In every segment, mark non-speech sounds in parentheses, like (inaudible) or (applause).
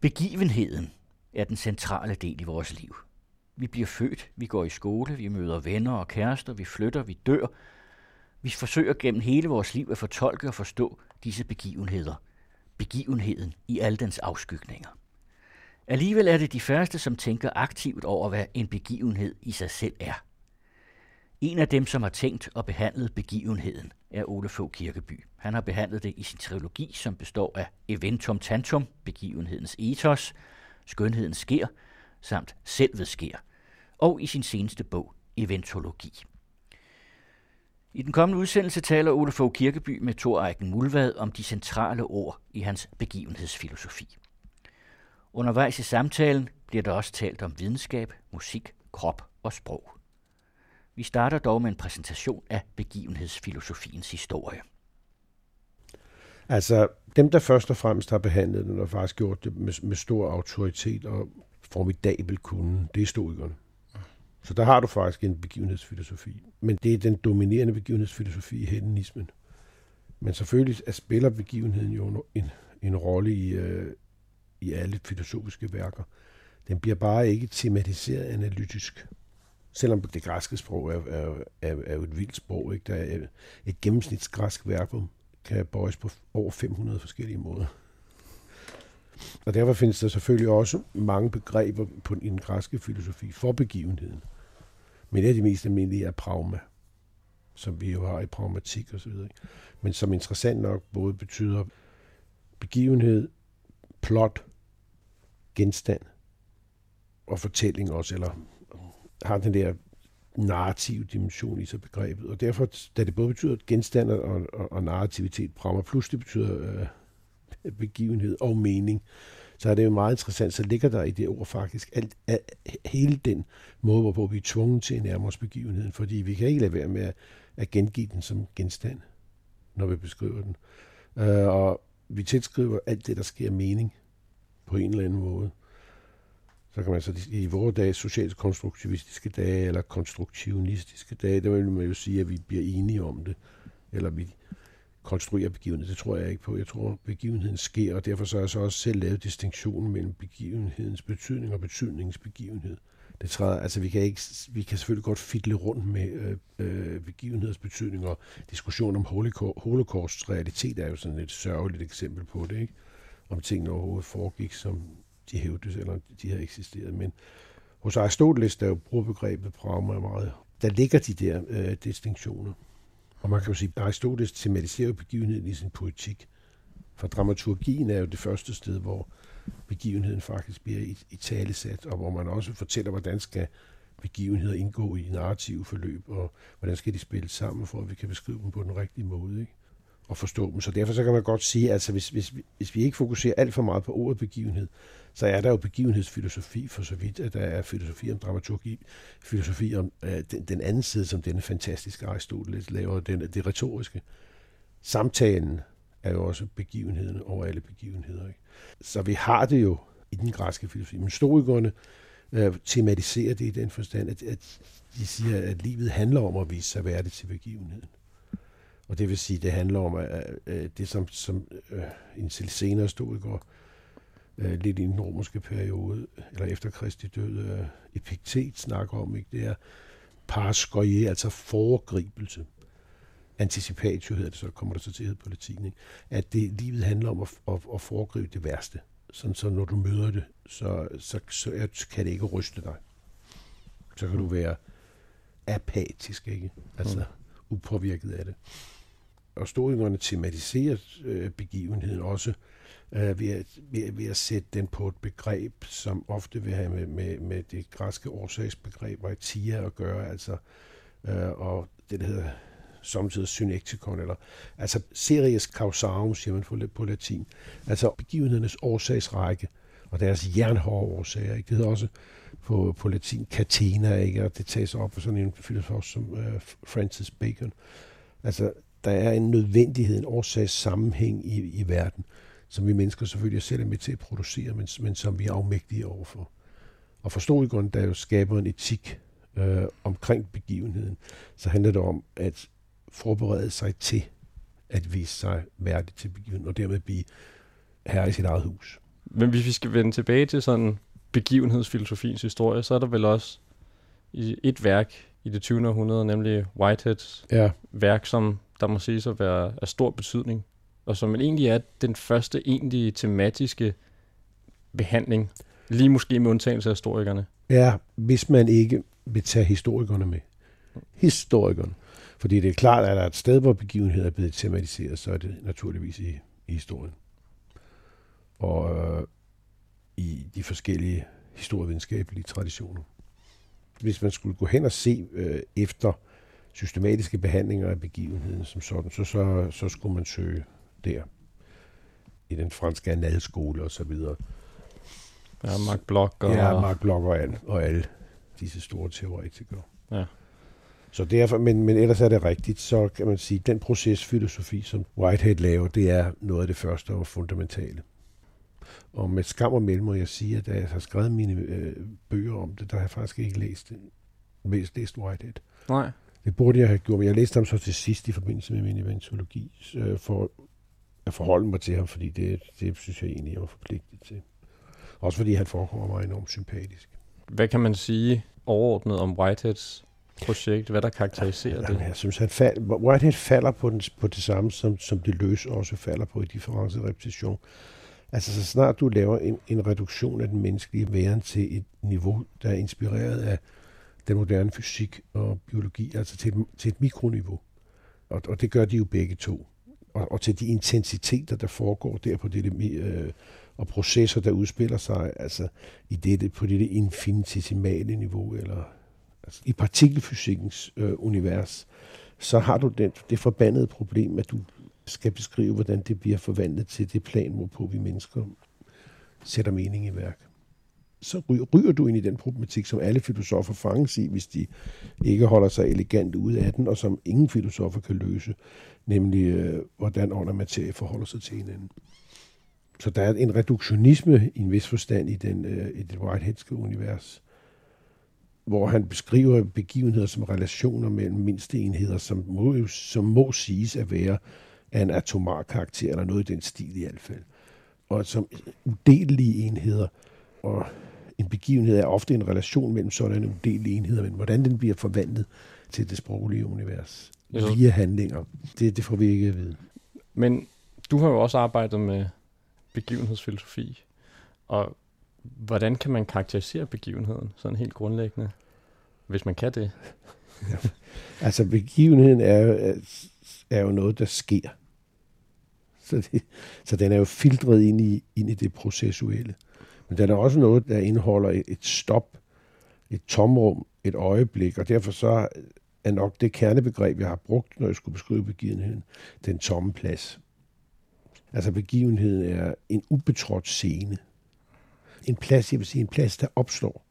Begivenheden er den centrale del i vores liv. Vi bliver født, vi går i skole, vi møder venner og kærester, vi flytter, vi dør. Vi forsøger gennem hele vores liv at fortolke og forstå disse begivenheder. Begivenheden i al dens afskygninger. Alligevel er det de første, som tænker aktivt over, hvad en begivenhed i sig selv er. En af dem, som har tænkt og behandlet begivenheden, er Ole Fogh Kirkeby. Han har behandlet det i sin trilogi, som består af Eventum Tantum, begivenhedens ethos, Skønheden sker, samt Selvet sker, og i sin seneste bog, Eventologi. I den kommende udsendelse taler Ole Fogh Kirkeby med Thor Eiken Mulvad om de centrale ord i hans begivenhedsfilosofi. Undervejs i samtalen bliver der også talt om videnskab, musik, krop og sprog. Vi starter dog med en præsentation af begivenhedsfilosofiens historie. Altså, dem, der først og fremmest har behandlet den, og faktisk gjort det med, med stor autoritet og formidabel kunde, det er stoikerne. Så der har du faktisk en begivenhedsfilosofi. Men det er den dominerende begivenhedsfilosofi i hellenismen. Men selvfølgelig spiller begivenheden jo en, en rolle i, øh, i alle filosofiske værker. Den bliver bare ikke tematiseret analytisk. Selvom det græske sprog er, er, er, er jo et vildt sprog. Ikke? Der er et gennemsnitsgræsk verbum kan bøjes på over 500 forskellige måder. Og derfor findes der selvfølgelig også mange begreber på, i den græske filosofi for begivenheden. Men det af de mest almindelige er pragma, som vi jo har i pragmatik osv. Men som interessant nok både betyder begivenhed, plot, genstand og fortælling også, eller har den der narrativ dimension i sig begrebet. Og derfor, da det både betyder genstand og, og, og narrativitet, Pragma plus det betyder øh, begivenhed og mening, så er det jo meget interessant, så ligger der i det ord faktisk alt, al, hele den måde, hvorpå vi er tvunget til at nærme os begivenheden, fordi vi kan ikke lade være med at, at gengive den som genstand, når vi beskriver den. Øh, og vi tilskriver alt det, der sker mening på en eller anden måde så kan man så i vores dage, socialt konstruktivistiske dage, eller konstruktionistiske dage, der vil man jo sige, at vi bliver enige om det, eller vi konstruerer begivenheden. Det tror jeg ikke på. Jeg tror, at begivenheden sker, og derfor så har jeg så også selv lavet distinktionen mellem begivenhedens betydning og betydningens begivenhed. Det træder, altså vi kan, ikke, vi kan selvfølgelig godt fidle rundt med øh, øh, begivenheders betydning, og diskussion om holocausts realitet er jo sådan et sørgeligt eksempel på det, ikke? om tingene overhovedet foregik, som de hævdes, eller de har eksisteret. Men hos Aristoteles, der jo bruger begrebet pragma meget, der ligger de der øh, distinktioner. Og man kan jo sige, at Aristoteles tematiserer begivenheden i sin poetik. For dramaturgien er jo det første sted, hvor begivenheden faktisk bliver i, i talesat, og hvor man også fortæller, hvordan skal begivenheder indgå i narrative forløb, og hvordan skal de spille sammen, for at vi kan beskrive dem på den rigtige måde. Ikke? At forstå dem. Så derfor så kan man godt sige, at altså, hvis, hvis, hvis vi ikke fokuserer alt for meget på ordet begivenhed, så er der jo begivenhedsfilosofi for så vidt, at der er filosofi om dramaturgi, filosofi om øh, den, den anden side, som denne fantastiske Aristoteles laver, den, det retoriske. Samtalen er jo også begivenheden over alle begivenheder. Ikke? Så vi har det jo i den græske filosofi. Men stoikerne øh, tematiserer det i den forstand, at, at de siger, at livet handler om at vise sig værdigt til begivenheden. Og det vil sige, det handler om at, at det, som, som øh, en senere stoiker øh, lidt i den romerske periode, eller efter Kristi død, øh, Epiktet snakker om, ikke? det er paraskoie, altså foregribelse. Anticipatio hedder det, så kommer det så til at på latin. Ikke? At det, livet handler om at, at, at foregribe det værste. Sådan så når du møder det, så, så, så kan det ikke ryste dig. Så kan du være apatisk, ikke? Altså upåvirket af det og stoikerne tematiserer øh, begivenheden også øh, ved, at, ved, ved at sætte den på et begreb, som ofte vil have med, med, med det græske årsagsbegreb tia at gøre, altså, øh, og det, der hedder samtidig synektikon, eller altså series causarum, siger man på, på latin, altså begivenhedernes årsagsrække, og deres jernhårde årsager. Ikke? Det hedder også på, på latin catena, ikke? og det tages op af sådan en filosof som uh, Francis Bacon. Altså, der er en nødvendighed, en årsags sammenhæng i, i verden, som vi mennesker selvfølgelig selv er med til at producere, men, men som vi er afmægtige overfor. Og for grund, der jo skaber en etik øh, omkring begivenheden, så handler det om at forberede sig til at vise sig værdigt til begivenheden, og dermed blive herre i sit eget hus. Men hvis vi skal vende tilbage til sådan begivenhedsfilosofiens historie, så er der vel også et værk i det 20. århundrede, nemlig Whiteheads Ja, værk, som der må siges at være af stor betydning, og som egentlig er den første egentlige tematiske behandling, lige måske med undtagelse af historikerne. ja, hvis man ikke vil tage historikerne med. Historikerne. Fordi det er klart, at der er et sted, hvor begivenheder er blevet tematiseret, så er det naturligvis i, i historien. Og øh, i de forskellige historievidenskabelige traditioner. Hvis man skulle gå hen og se øh, efter systematiske behandlinger af begivenheden som sådan, så, så, så skulle man søge der. I den franske analskole og så videre. Ja, Mark Bloch og... Ja, Mark Bloch og alle, og alle disse store teoretikere. Ja. Så derfor, men, men ellers er det rigtigt, så kan man sige, at den procesfilosofi, som Whitehead laver, det er noget af det første og fundamentale. Og med skam og mellem må jeg sige, at da jeg har skrevet mine øh, bøger om det, der har jeg faktisk ikke læst, læst, læst Whitehead. Nej. Det burde jeg have gjort, men jeg læste ham så til sidst i forbindelse med min eventologi, øh, for at forholde mig til ham, fordi det, det synes jeg egentlig, jeg var forpligtet til. Også fordi han forekommer mig enormt sympatisk. Hvad kan man sige overordnet om Whiteheads projekt? Hvad der karakteriserer Jamen, det? jeg synes, han fald, Whitehead falder på, den, på det samme, som, som det løs også falder på i difference repetition. Altså, så snart du laver en, en reduktion af den menneskelige væren til et niveau, der er inspireret af den moderne fysik og biologi, altså til et, til et mikroniveau. Og, og det gør de jo begge to. Og, og til de intensiteter, der foregår der på dette, øh, og processer, der udspiller sig altså i dette, på dette infinitesimale niveau, eller altså, i partikelfysikkens øh, univers, så har du den, det forbandede problem, at du skal beskrive, hvordan det bliver forvandlet til det plan, hvorpå vi mennesker sætter mening i værk. Så ryger, du ind i den problematik, som alle filosofer fanges i, hvis de ikke holder sig elegant ud af den, og som ingen filosofer kan løse, nemlig øh, hvordan ånd og materie forholder sig til hinanden. Så der er en reduktionisme i en vis forstand i, den, øh, i det Whiteheadske univers, hvor han beskriver begivenheder som relationer mellem mindste enheder, som må, som må siges at være af en atomar karakter, eller noget i den stil i hvert fald. Og som udelelige enheder, og en begivenhed er ofte en relation mellem sådanne udelelige enheder, men hvordan den bliver forvandlet til det sproglige univers Ja, så- via handlinger, det, det får vi ikke at vide. Men du har jo også arbejdet med begivenhedsfilosofi, og hvordan kan man karakterisere begivenheden, sådan helt grundlæggende, hvis man kan det? (laughs) Altså begivenheden er jo, er jo noget, der sker. Så, det, så den er jo filtret ind i, ind i det processuelle. Men den er også noget, der indeholder et, et stop, et tomrum, et øjeblik, og derfor så er nok det kernebegreb, jeg har brugt, når jeg skulle beskrive begivenheden, den tomme plads. Altså begivenheden er en ubetrådt scene. En plads, jeg vil sige, en plads, der opstår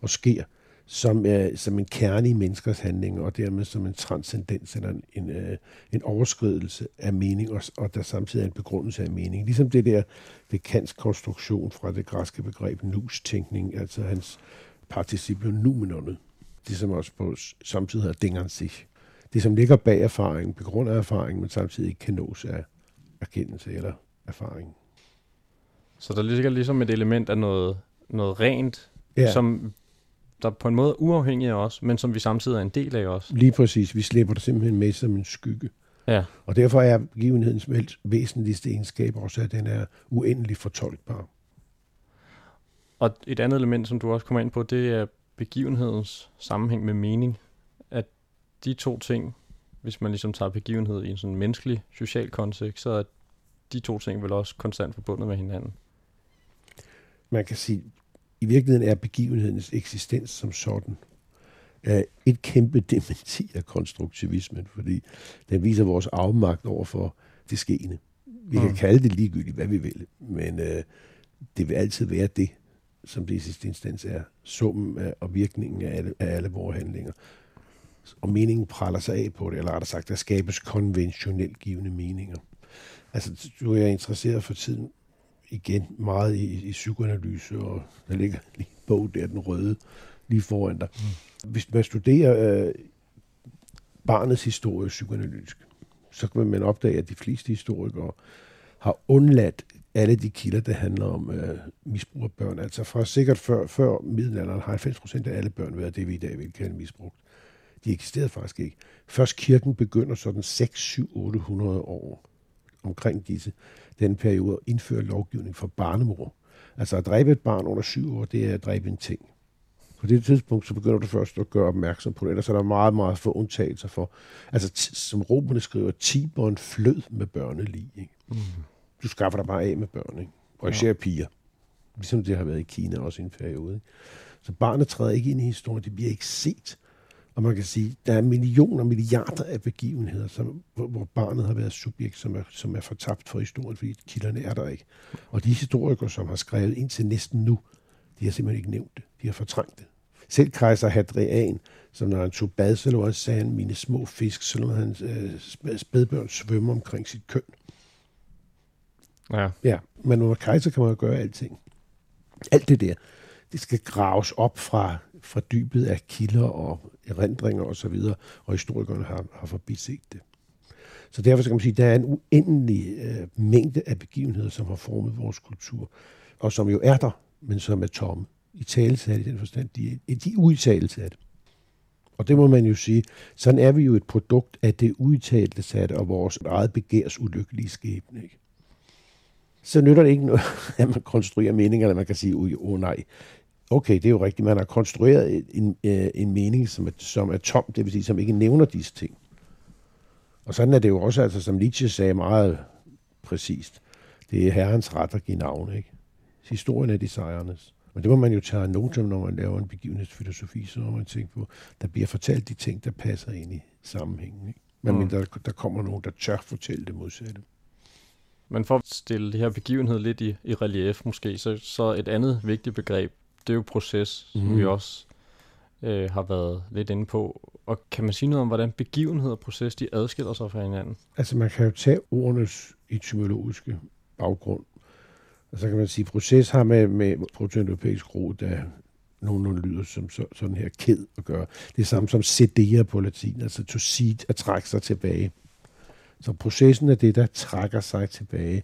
og sker, som, er, som en kerne i menneskers handlinger, og dermed som en transcendens eller en, en, øh, en overskridelse af mening, og, og der samtidig er en begrundelse af mening. Ligesom det der ved Kants konstruktion fra det græske begreb nus-tænkning, altså hans participium noumenon, det som også på samtidig hedder sig. Det som ligger bag erfaringen, begrunder erfaringen, men samtidig ikke kan nås af erkendelse eller erfaring. Så der ligger ligesom et element af noget, noget rent, ja. som der på en måde er uafhængig af os, men som vi samtidig er en del af os. Lige præcis. Vi slipper det simpelthen med som en skygge. Ja. Og derfor er begivenhedens væsentligste egenskab også, at den er uendelig fortolkbar. Og et andet element, som du også kommer ind på, det er begivenhedens sammenhæng med mening. At de to ting, hvis man ligesom tager begivenhed i en sådan menneskelig, social kontekst, så er de to ting vel også konstant forbundet med hinanden. Man kan sige, i virkeligheden er begivenhedens eksistens som sådan er et kæmpe dementi af konstruktivismen, fordi den viser vores afmagt over for det skene. Vi kan Mm. kalde det ligegyldigt, hvad vi vil, men øh, det vil altid være det, som det i sidste instans er. Summen af, og virkningen af alle, af alle vores handlinger. Og meningen praller sig af på det, eller rettere sagt, der skabes konventionelt givende meninger. Altså, du er interesseret for tiden igen meget i, i psykoanalyse, og der ligger lige en bog der, den røde, lige foran dig. Mm. Hvis man studerer øh, barnets historie psykoanalytisk, så kan man opdage, at de fleste historikere har undladt alle de kilder, der handler om øh, misbrug af børn. Altså fra sikkert før, før middelalderen har 90 procent af alle børn været det, vi i dag vil kalde misbrugt. De eksisterede faktisk ikke. Først kirken begynder sådan 6, 7, 800 år omkring disse, den periode indføre lovgivning for barnemor. Altså at dræbe et barn under syv år, det er at dræbe en ting. På det tidspunkt, så begynder du først at gøre opmærksom på det. Ellers er der meget, meget få undtagelser for. Altså, som romerne skriver, Tiberen flød med børnelig. Ikke? Mm. Du skaffer dig bare af med børn, ikke? og især ja. piger. Ligesom det har været i Kina også i en periode. Ikke? Så barnet træder ikke ind i historien, det bliver ikke set. Og man kan sige, der er millioner, milliarder af begivenheder, som, hvor, hvor barnet har været subjekt, som er, som er fortabt for historien, fordi kilderne er der ikke. Og de historikere, som har skrevet ind til næsten nu, de har simpelthen ikke nævnt det. De har fortrængt det. Selv kejser Hadrian, som når han tog bad, så lå han, sagde mine små fisk, så lå han øh, spædbørn svømme omkring sit køn. Ja. Ja, men under kejser kan man jo gøre alting. Alt det der, det skal graves op fra, fra dybet af kilder og erindringer osv., og, så videre, og historikerne har, har forbiset det. Så derfor kan man sige, at der er en uendelig øh, mængde af begivenheder, som har formet vores kultur, og som jo er der, men som er tomme. I talesat i den forstand, de, de er udtalesat. Og det må man jo sige, sådan er vi jo et produkt af det udtalte sat og vores eget begærs ulykkelige skæbne. Ikke? Så nytter det ikke noget, (laughs) at man konstruerer meninger, eller man kan sige, åh oh, nej, okay, det er jo rigtigt, man har konstrueret en, en, en mening, som er, som er tom, det vil sige, som ikke nævner disse ting. Og sådan er det jo også, altså som Nietzsche sagde meget præcist, det er herrens ret at give navn, ikke? Historien er de sejrenes. Men det må man jo tage note når man laver en begivenhedsfilosofi, så må man tænke på, der bliver fortalt de ting, der passer ind i sammenhængen. Ikke? Men mm. der, der kommer nogen, der tør fortælle det modsatte. Men for at stille det her begivenhed lidt i, i relief måske, så, så et andet vigtigt begreb, det er jo proces, mm. som vi også øh, har været lidt inde på. Og kan man sige noget om, hvordan begivenhed og proces, de adskiller sig fra hinanden? Altså man kan jo tage ordenes etymologiske baggrund. Og så kan man sige, at proces har med, med protoeuropæisk ro, der nogenlunde lyder som så, sådan her ked at gøre. Det er samme som sedere på latin, altså to seed, at trække sig tilbage. Så processen er det, der trækker sig tilbage.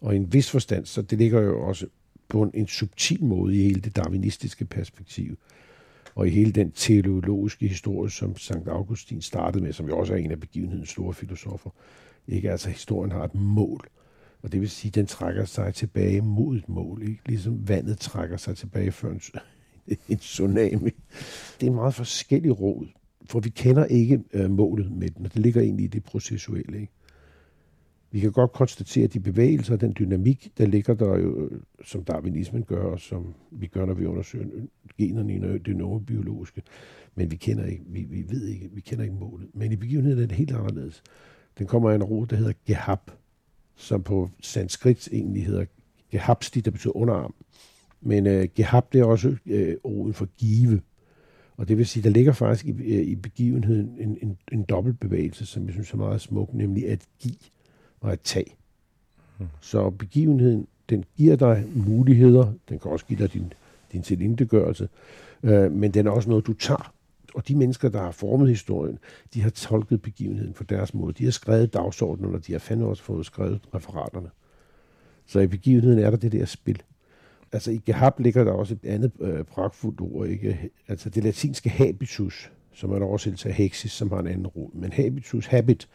Og i en vis forstand, så det ligger jo også på en, en subtil måde i hele det darwinistiske perspektiv. Og i hele den teologiske historie, som Sankt Augustin startede med, som jo også er en af begivenhedens store filosofer. Ikke? Altså, historien har et mål. Og det vil sige, at den trækker sig tilbage mod et mål. Ikke? Ligesom vandet trækker sig tilbage før en, (laughs) en tsunami. Det er en meget forskellig råd, for vi kender ikke øh, målet med den, og det ligger egentlig i det processuelle. Ikke? Vi kan godt konstatere, at de bevægelser og den dynamik, der ligger der jo, som darwinismen gør, og som vi gør, når vi undersøger generne i det neurobiologiske. Men vi kender ikke, vi, vi ved ikke, vi kender ikke målet. Men i begivenheden er det helt anderledes. Den kommer af en rod, der hedder gehab, som på sanskrit egentlig hedder gehabsti, der betyder underarm. Men øh, gehab, det er også øh, ordet for give. Og det vil sige, der ligger faktisk i, øh, i begivenheden en, en, en dobbeltbevægelse, som jeg synes er meget smuk, nemlig at give og at tage. Så begivenheden, den giver dig muligheder, den kan også give dig din, din tilindegørelse, øh, men den er også noget, du tager. Og de mennesker, der har formet historien, de har tolket begivenheden på deres måde. De har skrevet dagsordenen, og de har fandme også fået skrevet referaterne. Så i begivenheden er der det der spil. Altså i Gehab ligger der også et andet øh, pragtfuldt ord, ikke? Altså det latinske habitus, som er en til af hexis, som har en anden rod. Men habitus, habit,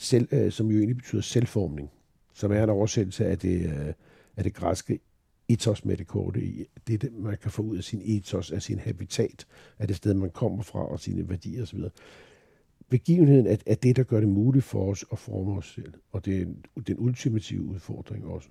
selv, øh, som jo egentlig betyder selvformning, som er en oversættelse af det, øh, af det græske ethos med det korte i. Det er det, man kan få ud af sin ethos, af sin habitat, af det sted, man kommer fra, og sine værdier osv. Begivenheden er, er det, der gør det muligt for os at forme os selv. Og det er den ultimative udfordring også.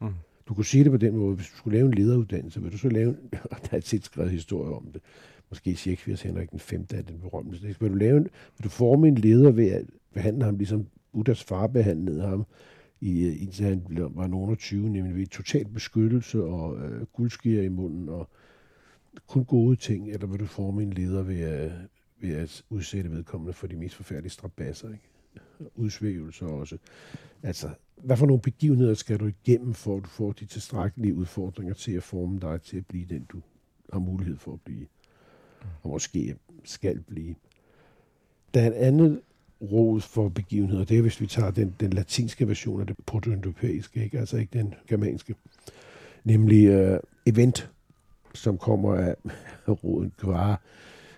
Mm. Du kunne sige det på den måde, hvis du skulle lave en lederuddannelse, vil du så lave, (laughs) der er et skrevet historie om det, måske Shakespeare's Henrik den 5. er den berømte. Vil du, lave, vil du forme en leder ved at behandler ham, ligesom Buddhas far behandlede ham, i, øh, indtil han var nogen 20, nemlig ved total beskyttelse og øh, guldskier i munden og kun gode ting, eller vil du forme en leder ved at, ved at udsætte vedkommende for de mest forfærdelige strabasser, ikke? udsvævelser også. Altså, hvad for nogle begivenheder skal du igennem, for at du får de tilstrækkelige udfordringer til at forme dig til at blive den, du har mulighed for at blive, og måske skal blive. Der er et anden rod for begivenheder. Det er, hvis vi tager den, den latinske version af det protoindoeuropæiske, ikke? altså ikke den germanske. Nemlig uh, event, som kommer af (laughs) roden kvare.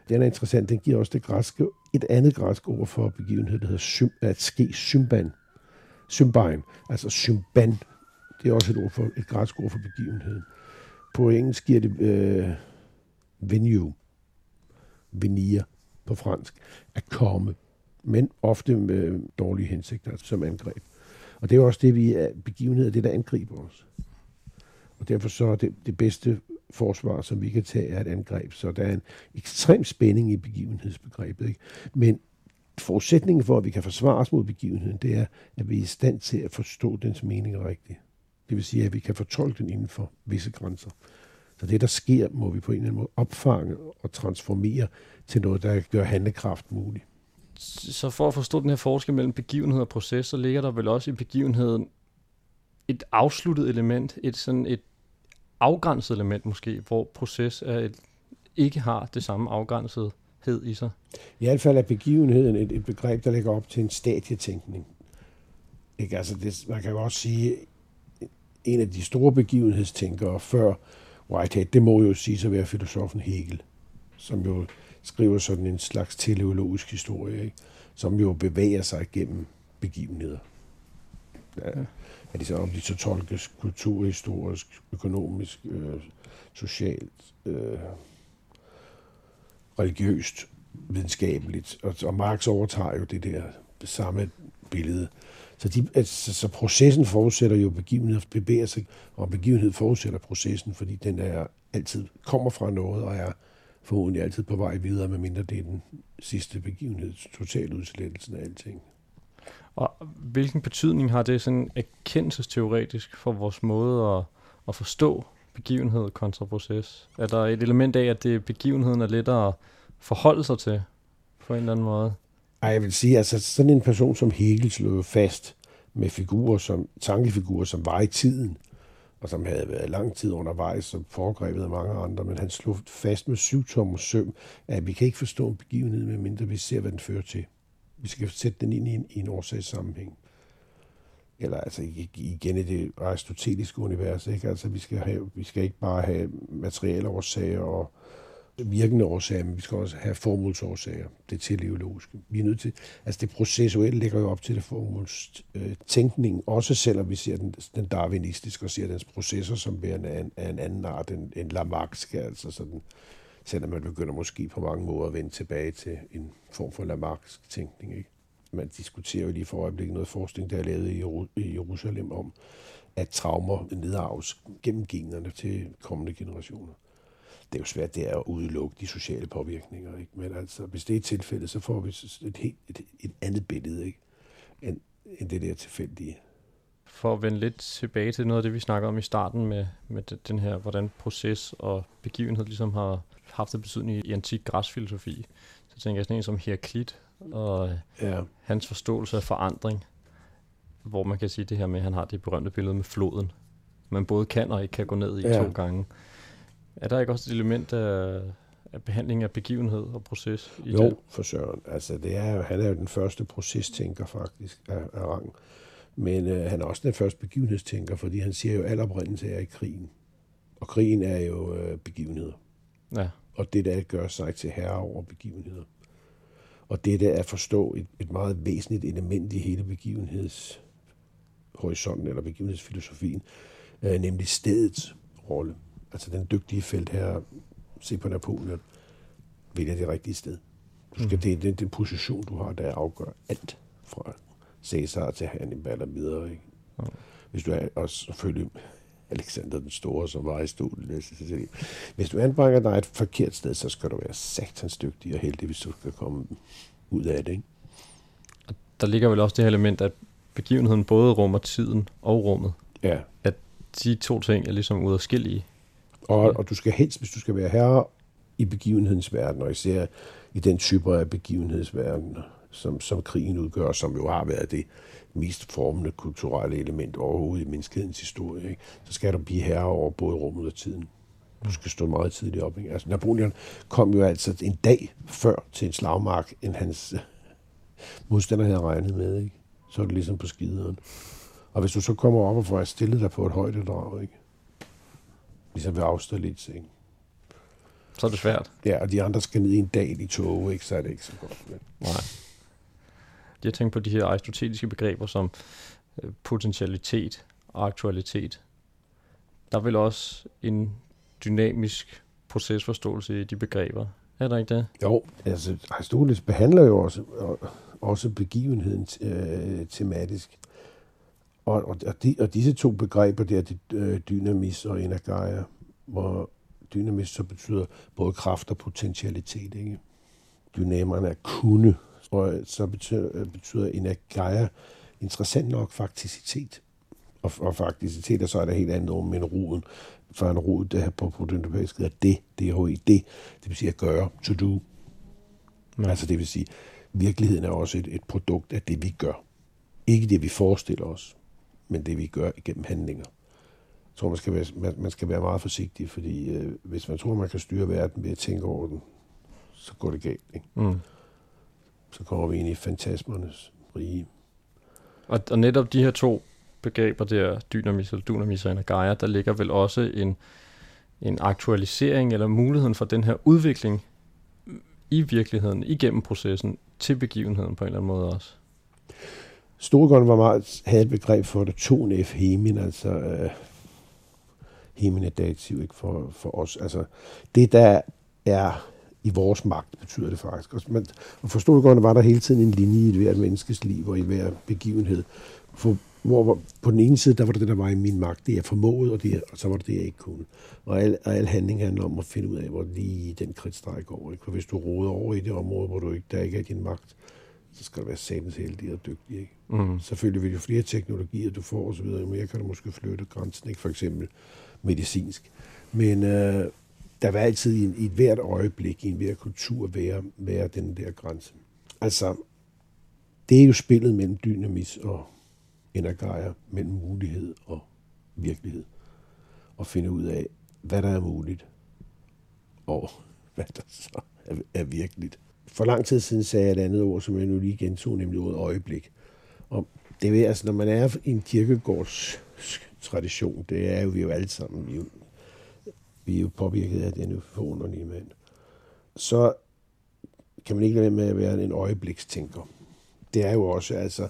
Den er interessant. Den giver også det græske, et andet græsk ord for begivenhed, der hedder sym, at ske symban. Symbein, altså symban. Det er også et ord for et græsk ord for begivenheden. På engelsk giver det øh, venue, venir på fransk, at komme, men ofte med dårlige hensigter, som angreb. Og det er også det, vi er begivenheder, det der angriber os. Og derfor så er det, det bedste forsvar, som vi kan tage, er et angreb. Så der er en ekstrem spænding i begivenhedsbegrebet. Ikke? Men forudsætningen for, at vi kan forsvare os mod begivenheden, det er, at vi er i stand til at forstå dens mening rigtigt. Det vil sige, at vi kan fortolke den inden for visse grænser. Så det, der sker, må vi på en eller anden måde opfange og transformere til noget, der gør handlekraft mulig. Så for at forstå den her forskel mellem begivenhed og proces, så ligger der vel også i begivenheden et afsluttet element, et sådan et afgrænset element måske, hvor proces er et, ikke har det samme afgrænsethed i sig. I hvert fald er begivenheden et, et begreb, der ligger op til en stadietænkning. Ikke? Altså det, man kan jo også sige, en af de store begivenhedstænkere før Whitehead, det må jo sige at være filosofen Hegel, som jo skriver sådan en slags teleologisk historie, ikke? som jo bevæger sig gennem begivenheder. Ja. At de så, om de så tolkes kulturhistorisk, økonomisk, øh, socialt, øh, religiøst, videnskabeligt. Og, og Marx overtager jo det der det samme billede. Så, de, altså, så processen forudsætter jo begivenhed bevæger sig, og begivenhed forudsætter processen, fordi den er altid kommer fra noget og er forhåbentlig altid på vej videre, medmindre det er den sidste begivenhed, totaludslettelsen af alting. Og hvilken betydning har det sådan erkendelsesteoretisk for vores måde at, at forstå begivenhed kontra proces? Er der et element af, at det begivenheden er lettere at forholde sig til på en eller anden måde? Ej, jeg vil sige, altså sådan en person som Hegel slog fast med figurer som, tankefigurer, som var i tiden, og som havde været lang tid undervejs og foregrebet af mange andre, men han slog fast med syv tommer søm, at vi kan ikke forstå en begivenhed, medmindre vi ser, hvad den fører til. Vi skal sætte den ind i en, i en årsagssammenhæng. Eller altså igen i det aristoteliske univers, ikke? Altså vi skal, have, vi skal ikke bare have materielle årsager og virkende årsager, men vi skal også have formålsårsager. Det teleologiske. Vi er nødt til, altså det processuelle ligger jo op til det formålstænkning, øh, også selvom vi ser den, den darwinistiske og ser dens processer som værende af en, af en anden art end, end Lamarckske, altså sådan, selvom man begynder måske på mange måder at vende tilbage til en form for Lamarcksk tænkning. Ikke? Man diskuterer jo lige for øjeblikket noget forskning, der er lavet i Jerusalem om, at traumer nedarves gennem generne til kommende generationer det er jo svært det er at udelukke de sociale påvirkninger. Ikke? Men altså, hvis det er tilfældet, så får vi et, helt, et, et andet billede ikke? End, end det der tilfældige. For at vende lidt tilbage til noget af det, vi snakker om i starten med, med den her, hvordan proces og begivenhed ligesom har haft en betydning i antik græsfilosofi, så tænker jeg sådan en som Heraklit og ja. hans forståelse af forandring, hvor man kan sige det her med, at han har det berømte billede med floden, man både kan og ikke kan gå ned i ja. to gange. Er der ikke også et element af, af behandling af begivenhed og proces? I jo, det? for søren. Altså, det er, han er jo den første procestænker faktisk af, af rang. Men øh, han er også den første begivenhedstænker, fordi han siger jo, at al oprindelse er i krigen. Og krigen er jo øh, begivenheder. Ja. Og det der gør sig til herre over begivenheder. Og det der er at forstå et, et meget væsentligt element i hele begivenhedshorisonten eller begivenhedsfilosofien, øh, nemlig stedets rolle altså den dygtige felt her, se på Napoleon, vælger det rigtige sted. Du skal, mm. det, det, den position, du har, der afgør alt fra Caesar til Hannibal og videre. Ikke? Mm. Hvis du er også selvfølgelig Alexander den Store, som var i stolen. Hvis du anbringer dig et forkert sted, så skal du være satans dygtig og heldig, hvis du skal komme ud af det. Ikke? Og der ligger vel også det her element, at begivenheden både rummer tiden og rummet. Ja. At de to ting er ligesom udadskillige. Og, og du skal helst, hvis du skal være herre i begivenhedens verden, og især i den type af begivenhedsverden, som, som krigen udgør, som jo har været det mest formende kulturelle element overhovedet i menneskehedens historie, ikke? så skal du blive herre over både rummet og tiden. Du skal stå meget tidligt op. Ikke? Altså, Napoleon kom jo altså en dag før til en slagmark, end hans (laughs) modstander havde regnet med, ikke? så er det ligesom på skideren. Og hvis du så kommer op og får stillet dig på et højdedrag, ikke? Ligesom ved Austerlitz, ikke? Så er det svært. Ja, og de andre skal ned i en dag i tog, ikke? så er det ikke så godt. Men... Nej. Jeg tænker på de her aristoteliske begreber som øh, potentialitet og aktualitet. Der er vel også en dynamisk procesforståelse i de begreber. Er der ikke det? Jo, altså Aristoteles behandler jo også, også begivenheden øh, tematisk. Og, og, og, de, og disse to begreber der, det, øh, dynamis og energia, hvor dynamis så betyder både kraft og potentialitet. Ikke? Dynamerne er kunne, og så betyder, øh, betyder energia interessant nok fakticitet. Og, og fakticitet, og så er der helt andet ord, men roden, for en rod, det her på, på den europæiske, er det, det er det, det vil sige at gøre, to do. Ja. Altså det vil sige, virkeligheden er også et, et produkt af det, vi gør. Ikke det, vi forestiller os, men det, vi gør igennem handlinger. Jeg tror, man skal være, man, man skal være meget forsigtig, fordi øh, hvis man tror, man kan styre verden ved at tænke over den, så går det galt. Ikke? Mm. Så kommer vi ind i fantasmernes rige. Og, og netop de her to begreber der, dynamis eller dunamis og energia, der ligger vel også en, en aktualisering eller muligheden for den her udvikling i virkeligheden, igennem processen, til begivenheden på en eller anden måde også. Storgården var meget, havde et begreb for det, ton F hemin, altså øh, hemin er dativ ikke, for, for os. Altså, det, der er i vores magt, betyder det faktisk. Og, man, og for Storgården var der hele tiden en linje i hvert menneskes liv og i hver begivenhed. For hvor, hvor på den ene side, der var det det, der var i min magt. Det jeg formåede, og, det, og så var det det, jeg ikke kunne. Og al, og al handling handler om at finde ud af, hvor lige den kridtstreg går. Ikke? For hvis du roder over i det område, hvor du ikke, der ikke er din magt, så skal du være satans heldig og dygtig. Ikke? Mm. Selvfølgelig vil jo flere teknologier, du får osv., jo mere kan du måske flytte grænsen, ikke? for eksempel medicinsk. Men øh, der vil altid i, en, i et hvert øjeblik, i en hver kultur, være, være den der grænse. Altså, det er jo spillet mellem dynamis og energejer mellem mulighed og virkelighed. Og finde ud af, hvad der er muligt, og hvad der så er, er virkeligt. For lang tid siden sagde jeg et andet ord, som jeg nu lige gentog, nemlig ordet øjeblik. Og det er altså, når man er i en kirkegårds tradition, det er jo vi jo alle sammen, vi er jo, vi er jo påvirket af denne forunderlige mand, så kan man ikke lade være med at være en øjeblikstænker. Det er jo også, altså,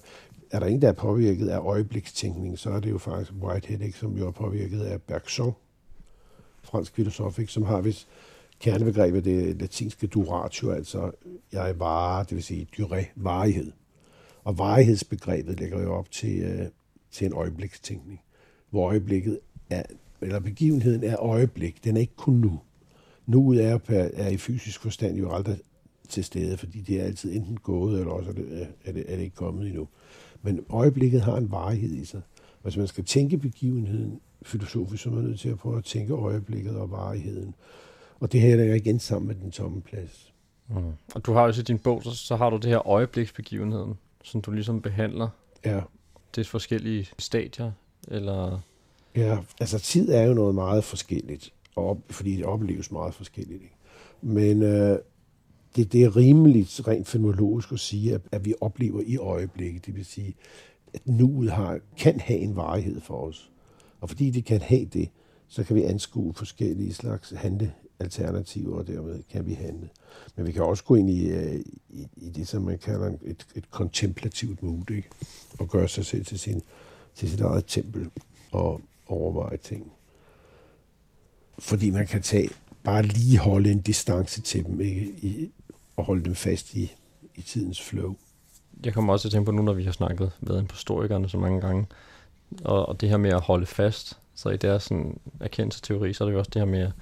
er der ingen, der er påvirket af øjeblikstænkning, så er det jo faktisk Whitehead, ikke, som jo er påvirket af Bergson, fransk filosof, ikke, som har vist kernebegrebet det latinske duratio, altså jeg varer, det vil sige duré, varighed. Og varighedsbegrebet lægger jo op til, øh, til en øjeblikstænkning, hvor øjeblikket er, eller begivenheden er øjeblik, den er ikke kun nu. Nuet er, per, er i fysisk forstand jo aldrig til stede, fordi det er altid enten gået, eller også er det, øh, er det, er det ikke kommet endnu. Men øjeblikket har en varighed i sig. Hvis man skal tænke begivenheden filosofisk, så er man nødt til at prøve at tænke øjeblikket og varigheden. Og det her er igen sammen med den tomme plads. Mm. Og du har jo i din bog, så, så har du det her øjebliksbegivenheden, som du ligesom behandler. Ja. Det er forskellige stadier, eller... Ja, altså tid er jo noget meget forskelligt, og fordi det opleves meget forskelligt. Ikke? Men øh, det, det er rimeligt rent fenomenologisk at sige, at, at vi oplever i øjeblikket. Det vil sige, at nuet har, kan have en varighed for os. Og fordi det kan have det, så kan vi anskue forskellige slags alternativer, og dermed kan vi handle. Men vi kan også gå ind i, øh, i, i det, som man kalder et, et kontemplativt mood, ikke? og gøre sig selv til, sin, til sit eget tempel og overveje ting. Fordi man kan tage bare lige holde en distance til dem, ikke? I, og holde dem fast i, i tidens flow. Jeg kommer også til at tænke på nu, når vi har snakket med en på historikerne så mange gange, og, og det her med at holde fast, så i deres sådan, erkendelsesteori, så er det jo også det her med at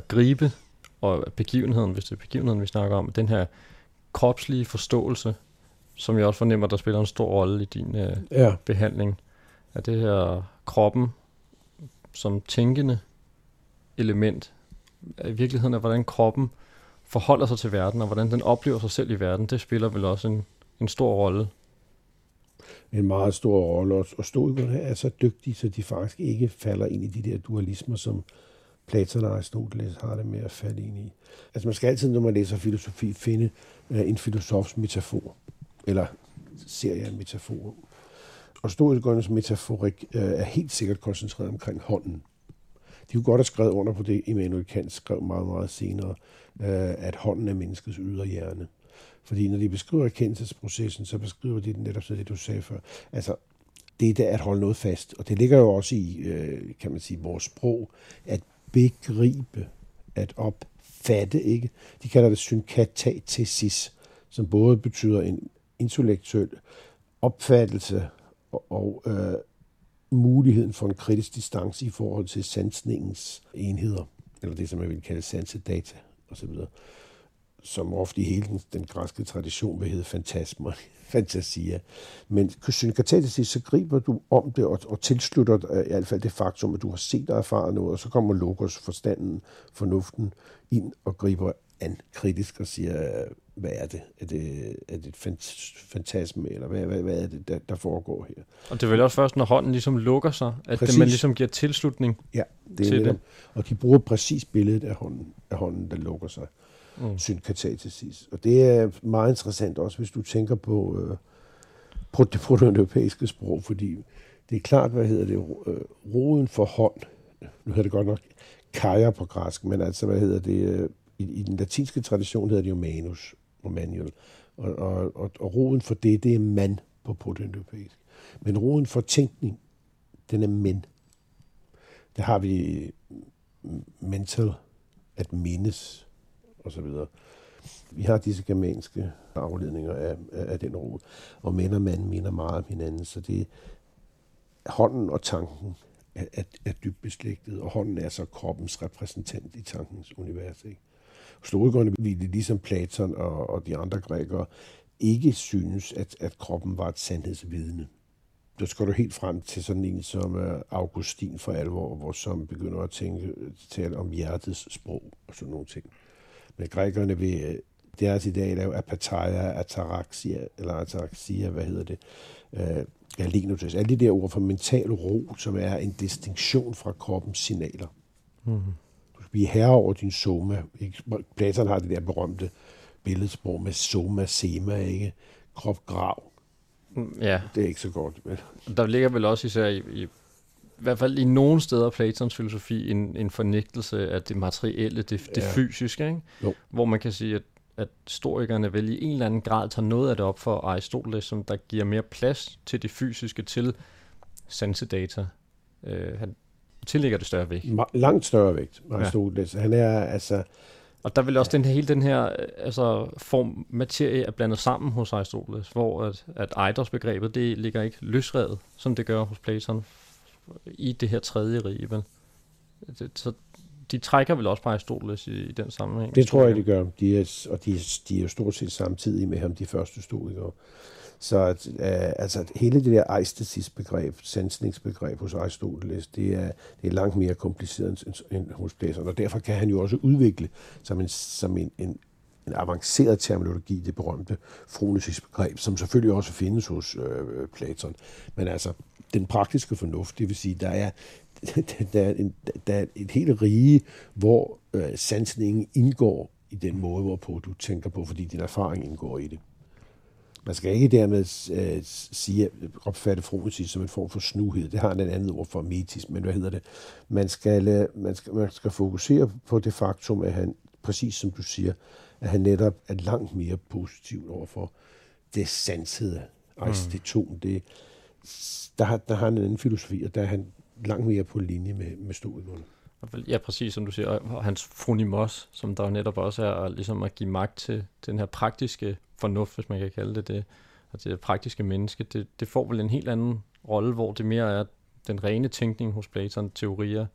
gribe og begivenheden, hvis det er begivenheden, vi snakker om, den her kropslige forståelse, som jeg også fornemmer, der spiller en stor rolle i din øh, ja. behandling af det her kroppen som tænkende element. I virkeligheden er, hvordan kroppen forholder sig til verden, og hvordan den oplever sig selv i verden, det spiller vel også en, en stor rolle. En meget stor rolle, og stoikerne er så dygtige, så de faktisk ikke falder ind i de der dualismer, som Platon og Aristoteles har det med at falde ind i. Altså man skal altid, når man læser filosofi, finde øh, en filosofs metafor. eller serie af metaforer. Og stoikernes metaforik øh, er helt sikkert koncentreret omkring hånden. De kunne godt have skrevet under på det, Immanuel Kant skrev meget, meget senere, øh, at hånden er menneskets ydre hjerne. Fordi når de beskriver erkendelsesprocessen, så beskriver de netop så det, du sagde før. Altså, det er at holde noget fast. Og det ligger jo også i, kan man sige, vores sprog, at begribe, at opfatte, ikke? De kalder det synkatatesis, som både betyder en intellektuel opfattelse og, og øh, muligheden for en kritisk distance i forhold til sansningens enheder, eller det, som man vil kalde sansedata osv., som ofte i hele den, den græske tradition vil hedde fantasmer, (laughs) fantasia. Men synkatatesis, så griber du om det og, og tilslutter dig i hvert fald det faktum, at du har set og erfaret noget, og så kommer logos, forstanden, fornuften ind og griber an kritisk og siger, hvad er det? Er det, er det et fantasme, eller hvad, hvad, hvad er det, der, der foregår her? Og det er vel også først, når hånden ligesom lukker sig, at det, man ligesom giver tilslutning ja, det er til netop, det. Og de bruger præcis billedet af hånden, af hånden der lukker sig. Mm. Synkatatesis. Og det er meget interessant også, hvis du tænker på, øh, på det proto-europæiske sprog, fordi det er klart, hvad hedder det, øh, roden for hånd, nu hedder det godt nok kaja på græsk, men altså, hvad hedder det, øh, i, i den latinske tradition hedder det jo manus, og manual. Og, og, og, og roden for det, det er man på protoeuropæisk. Men roden for tænkning, den er men. Det har vi mm, mental, at mindes, og så videre. Vi har disse germanske afledninger af, af, af den rod, og mænd og mand minder meget om hinanden, så det hånden og tanken er, er, er dybt beslægtet, og hånden er så kroppens repræsentant i tankens univers. Ikke? Stoikerne ville ligesom Platon og, og de andre grækere ikke synes, at, at kroppen var et sandhedsvidne. Der skal du helt frem til sådan en som øh, Augustin for alvor, hvor som begynder at tænke, tale om hjertets sprog og sådan nogle ting. Men grækerne vil, øh, deres dag er jo apatheia, ataraxia, eller ataraxia, hvad hedder det, uh, alinotes, alle de der ord for mental ro, som er en distinktion fra kroppens signaler. Mm-hmm blive herre over din soma. Platon har det der berømte billedsprog med soma, sema, ikke? Krop, grav. Mm, ja. Det er ikke så godt. Men... Der ligger vel også især i, i, i hvert fald i nogle steder Platons filosofi en, en fornægtelse af det materielle, det, det ja. fysiske, ikke? Jo. hvor man kan sige, at, at historikerne vel i en eller anden grad tager noget af det op for Aristoteles, som der giver mere plads til det fysiske, til sansedata. Øh, han, tillægger det større vægt. Langt større vægt, Aristoteles. Ja. Han er altså... Og der vil også den, hele den her altså, form materie er blandet sammen hos Aristoteles, hvor at, at eidos-begrebet, det ligger ikke løsredet, som det gør hos Platon i det her tredje rige, vel? Det, så de trækker vel også på Aristoteles i, i den sammenhæng. Det tror jeg, de gør. De er, og de, de er jo stort set samtidig med ham, de første stoikere. Så at, øh, altså, hele det der eistesis-begreb, sansningsbegreb hos Aristoteles, det er, det er langt mere kompliceret end, end hos Platon, og derfor kan han jo også udvikle som en, som en, en, en avanceret terminologi, det berømte fronesis-begreb, som selvfølgelig også findes hos øh, Platon. Men altså, den praktiske fornuft, det vil sige, der er, (laughs) der er, en, der er et helt rige, hvor øh, sansningen indgår i den måde, hvorpå du tænker på, fordi din erfaring indgår i det. Man skal ikke dermed øh, sige, opfatte fronesis som en form for snuhed. Det har en andet ord for metis, men hvad hedder det? Man skal, øh, man skal, man skal fokusere på det faktum, at han, præcis som du siger, at han netop er langt mere positiv overfor det sansede. Altså mm. det der, har, der har han en anden filosofi, og der er han langt mere på linje med, med stoikerne. Ja, præcis som du siger, og hans fronimos, som der netop også er ligesom at give magt til den her praktiske fornuft, hvis man kan kalde det det, og det praktiske menneske, det, det får vel en helt anden rolle, hvor det mere er den rene tænkning hos Platon, teorier.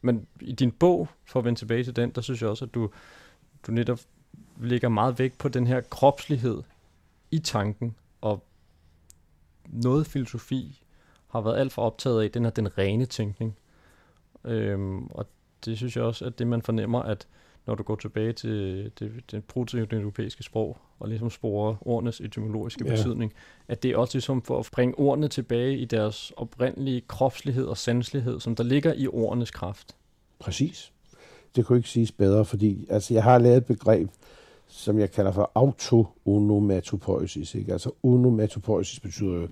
Men i din bog, for at vende tilbage til den, der synes jeg også, at du, du netop lægger meget vægt på den her kropslighed i tanken, og noget filosofi har været alt for optaget af, den er den rene tænkning. Øhm, og det synes jeg også, at det man fornemmer, at når du går tilbage til det, det proto-europæiske sprog, og ligesom sporer ordenes etymologiske ja. betydning, at det er også ligesom for at bringe ordene tilbage i deres oprindelige kropslighed og sanselighed, som der ligger i ordenes kraft. Præcis. Det kunne ikke siges bedre, fordi altså, jeg har lavet et begreb, som jeg kalder for autoonomatopoesis. Ikke? Altså onomatopoesis betyder jo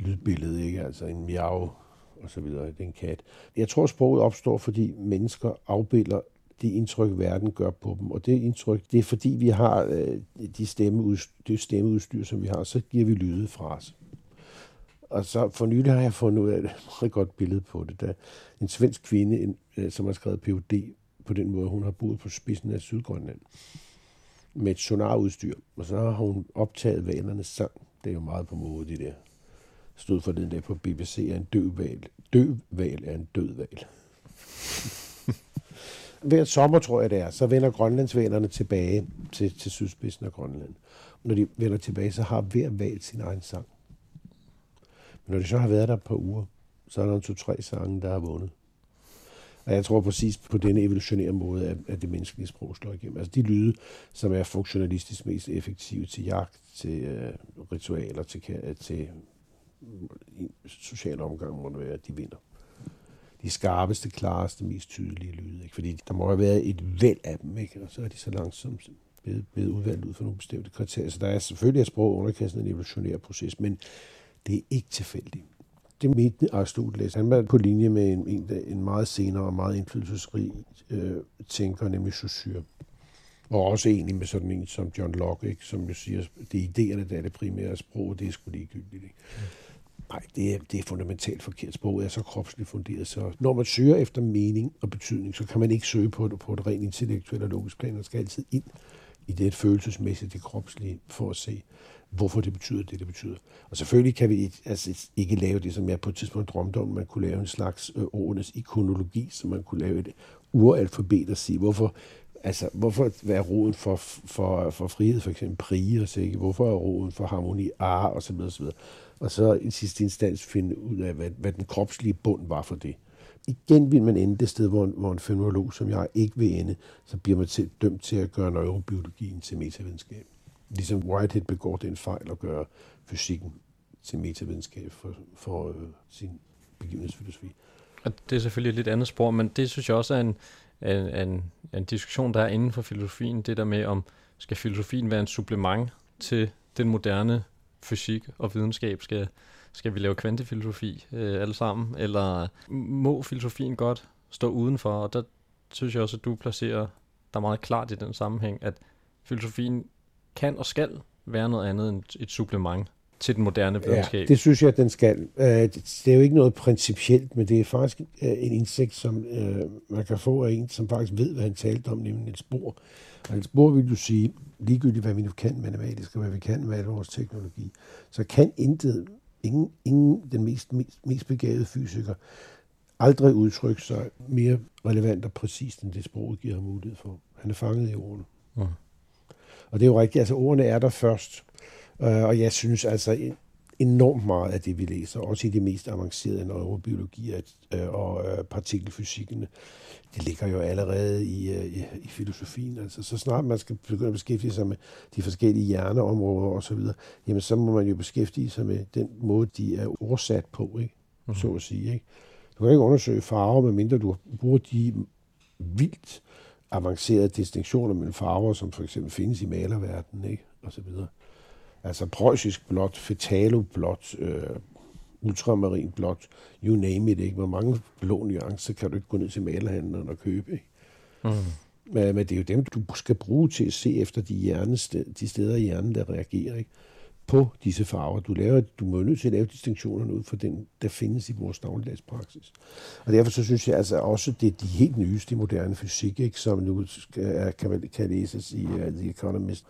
lydbillede, ikke? altså en miau og så videre. Det er en kat. Jeg tror, sproget opstår, fordi mennesker afbilder det indtryk, verden gør på dem. Og det indtryk, det er fordi, vi har øh, de stemmeudstyr, det stemmeudstyr, som vi har, så giver vi lyde fra os. Og så for nylig har jeg fundet ud af (laughs) et meget godt billede på det. Der en svensk kvinde, en, øh, som har skrevet PUD på den måde, hun har boet på spidsen af Sydgrønland med et sonarudstyr. Og så har hun optaget valernes sang. Det er jo meget på mode, det der. Stod for den der på BBC, er en død val. Død val (laughs) er en død val. Hver sommer, tror jeg det er, så vender grønlandsvalerne tilbage til, til sydspidsen af Grønland. Når de vender tilbage, så har hver valg sin egen sang. Men når de så har været der et par uger, så er der en to-tre sange, der har vundet. Og jeg tror præcis på denne evolutionære måde, at, det menneskelige sprog slår igennem. Altså de lyde, som er funktionalistisk mest effektive til jagt, til øh, ritualer, til, til mm, social omgang, må det være, at de vinder. De skarpeste, klareste, mest tydelige lyde. Ikke? Fordi der må have været et væld af dem, ikke? og så er de så langsomt blevet, blevet udvalgt ud fra nogle bestemte kriterier. Så der er selvfølgelig et sprog underkastet en evolutionær proces, men det er ikke tilfældigt. Det mente Aristoteles. Han var på linje med en, en, en meget senere og meget indflydelsesrig øh, tænker, nemlig Saussure. Og også egentlig med sådan en som John Locke, ikke? som jo siger, det er idéerne, der er det primære sprog, det er sgu ligegyldigt. Ikke? Mm. Nej, det er, det er fundamentalt forkert. Sproget er så kropsligt funderet. Så når man søger efter mening og betydning, så kan man ikke søge på det på et rent intellektuelt og logisk plan. Man skal altid ind i det følelsesmæssige, det kropslige, for at se, hvorfor det betyder det, det betyder. Og selvfølgelig kan vi altså, ikke lave det, som jeg på et tidspunkt drømte om. Man kunne lave en slags øh, ordenes ikonologi, så man kunne lave et uralfabet og sige, hvorfor, altså, hvorfor være roden for, for, for frihed, for eksempel prier, ikke? hvorfor er roden for harmoni ar, og så videre, så videre. Og så i sidste instans finde ud af, hvad, hvad den kropslige bund var for det. Igen vil man ende det sted, hvor, hvor en fenomenolog som jeg ikke vil ende, så bliver man til, dømt til at gøre neurobiologien til metavidenskab. Ligesom Whitehead begår den fejl at gøre fysikken til metavidenskab for, for øh, sin begivenhedsfilosofi. Og det er selvfølgelig et lidt andet spor, men det synes jeg også er en, en, en, en diskussion, der er inden for filosofien. Det der med, om skal filosofien være en supplement til den moderne fysik og videnskab? Skal, skal vi lave kvantefilosofi øh, alle sammen? Eller må filosofien godt stå udenfor? Og der synes jeg også, at du placerer der meget klart i den sammenhæng, at filosofien kan og skal være noget andet end et supplement til den moderne videnskab. Ja, det synes jeg, at den skal. Øh, det er jo ikke noget principielt, men det er faktisk øh, en indsigt, som øh, man kan få af en, som faktisk ved, hvad han talte om, nemlig et spor. Og et spor vil jo sige, ligegyldigt hvad vi nu kan matematisk, og hvad vi kan med al vores teknologi, så kan intet, ingen, ingen den mest, mest, mest begavede fysiker, aldrig udtrykke sig mere relevant og præcist, end det sproget giver ham mulighed for. Han er fanget i ordene. Mm. Og det er jo rigtigt, altså ordene er der først. Øh, og jeg synes altså enormt meget af det, vi læser, også i de mest avancerede neurobiologier øh, og øh, partikelfysikkene, det ligger jo allerede i, i, i filosofien. Altså, så snart man skal begynde at beskæftige sig med de forskellige hjerneområder osv., jamen så må man jo beskæftige sig med den måde, de er oversat på, ikke? Mm. så at sige. Ikke? Du kan ikke undersøge farver, medmindre du bruger de vildt avancerede distinktioner mellem farver, som for eksempel findes i malerverdenen, ikke? og så videre. Altså preussisk blåt, fetalo blåt, øh, ultramarin blåt, you name it, ikke? Hvor mange blå nuancer kan du ikke gå ned til malerhandleren og købe, ikke? Mm. Men, men det er jo dem, du skal bruge til at se efter de, hjernested, de steder i hjernen, der reagerer, ikke? På disse farver. Du, laver, du må nødt til at lave distinktionerne ud for den, der findes i vores dagligdags praksis. Og derfor så synes jeg altså også, det er de helt nyeste i moderne fysik, ikke, som nu skal, kan, kan læses i uh, The Economist.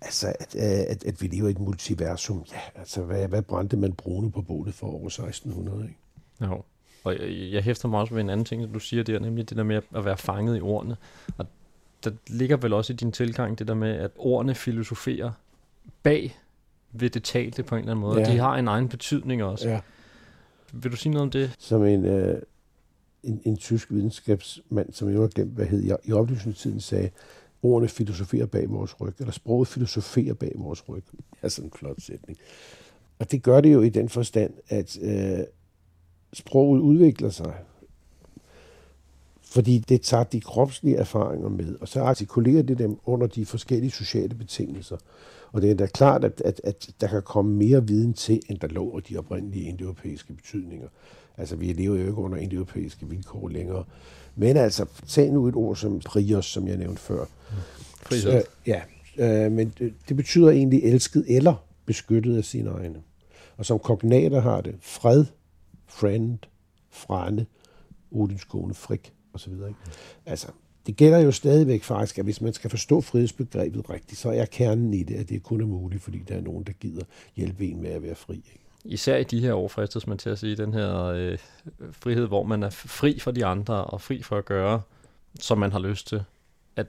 Altså, at, uh, at, at vi lever i et multiversum. Ja, altså, hvad, hvad brændte man brune på bålet for over 1600, ikke? Ja. Og jeg, jeg hæfter mig også ved en anden ting, du siger der, nemlig det der med at være fanget i ordene. Og der ligger vel også i din tilgang det der med, at ordene filosoferer bag ved det talte på en eller anden måde. Ja. De har en egen betydning også. Ja. Vil du sige noget om det? Som en, øh, en, en tysk videnskabsmand, som jeg har glemt, hvad hed, i oplysningstiden sagde, ordene filosoferer bag vores ryg, eller sproget filosoferer bag vores ryg. Det er sådan en flot sætning. Og det gør det jo i den forstand, at øh, sproget udvikler sig Fordi det tager de kropslige erfaringer med, og så artikulerer det dem under de forskellige sociale betingelser. Og det er da klart, at, at, at der kan komme mere viden til, end der lå de oprindelige indoeuropæiske betydninger. Altså, vi lever jo ikke under indoeuropæiske vilkår længere. Men altså, tag nu et ord som prios, som jeg nævnte før. Frihed. Så, ja, øh, men det, det betyder egentlig elsket eller beskyttet af sine egne. Og som kognater har det fred, friend, frande, Odins kone, frik osv. Ikke? Altså, det gælder jo stadigvæk faktisk, at hvis man skal forstå frihedsbegrebet rigtigt, så er kernen i det, at det kun er muligt, fordi der er nogen, der gider hjælpe en med at være fri. Ikke? Især i de her år fristes man til at sige, den her øh, frihed, hvor man er fri for de andre og fri for at gøre, som man har lyst til. At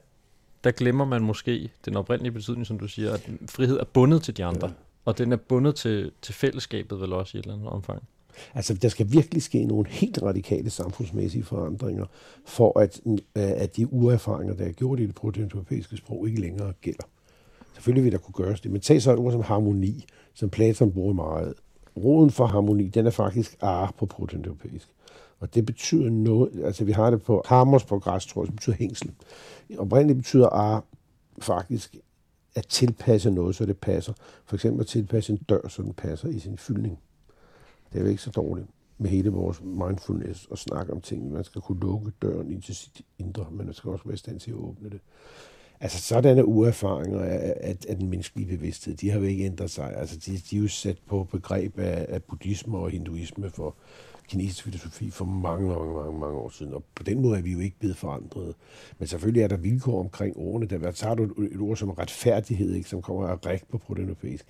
der glemmer man måske den oprindelige betydning, som du siger, at frihed er bundet til de andre. Ja. Og den er bundet til, til fællesskabet vel også i et eller andet omfang. Altså, der skal virkelig ske nogle helt radikale samfundsmæssige forandringer, for at, øh, at de uerfaringer, der er gjort i det prototypæiske sprog, ikke længere gælder. Selvfølgelig vil der kunne gøres det, men tag så et ord som harmoni, som Platon bruger meget. Roden for harmoni, den er faktisk ar på prototypæisk. Og det betyder noget, altså vi har det på hammers på græs, tror jeg, det betyder hængsel. Oprindeligt betyder ar faktisk at tilpasse noget, så det passer. For eksempel at tilpasse en dør, så den passer i sin fyldning. Det er jo ikke så dårligt med hele vores mindfulness og snakke om ting. Man skal kunne lukke døren ind til sit indre, men man skal også være i stand til at åbne det. Altså sådanne uerfaringer af, af, af den menneskelige bevidsthed, de har jo ikke ændret sig. Altså de, de er jo sat på begreb af, af buddhisme og hinduisme for kinesisk filosofi for mange, mange, mange, mange år siden. Og på den måde er vi jo ikke blevet forandret. Men selvfølgelig er der vilkår omkring ordene. Der tager du et, et ord som retfærdighed, ikke, som kommer af ræk på prototypæisk.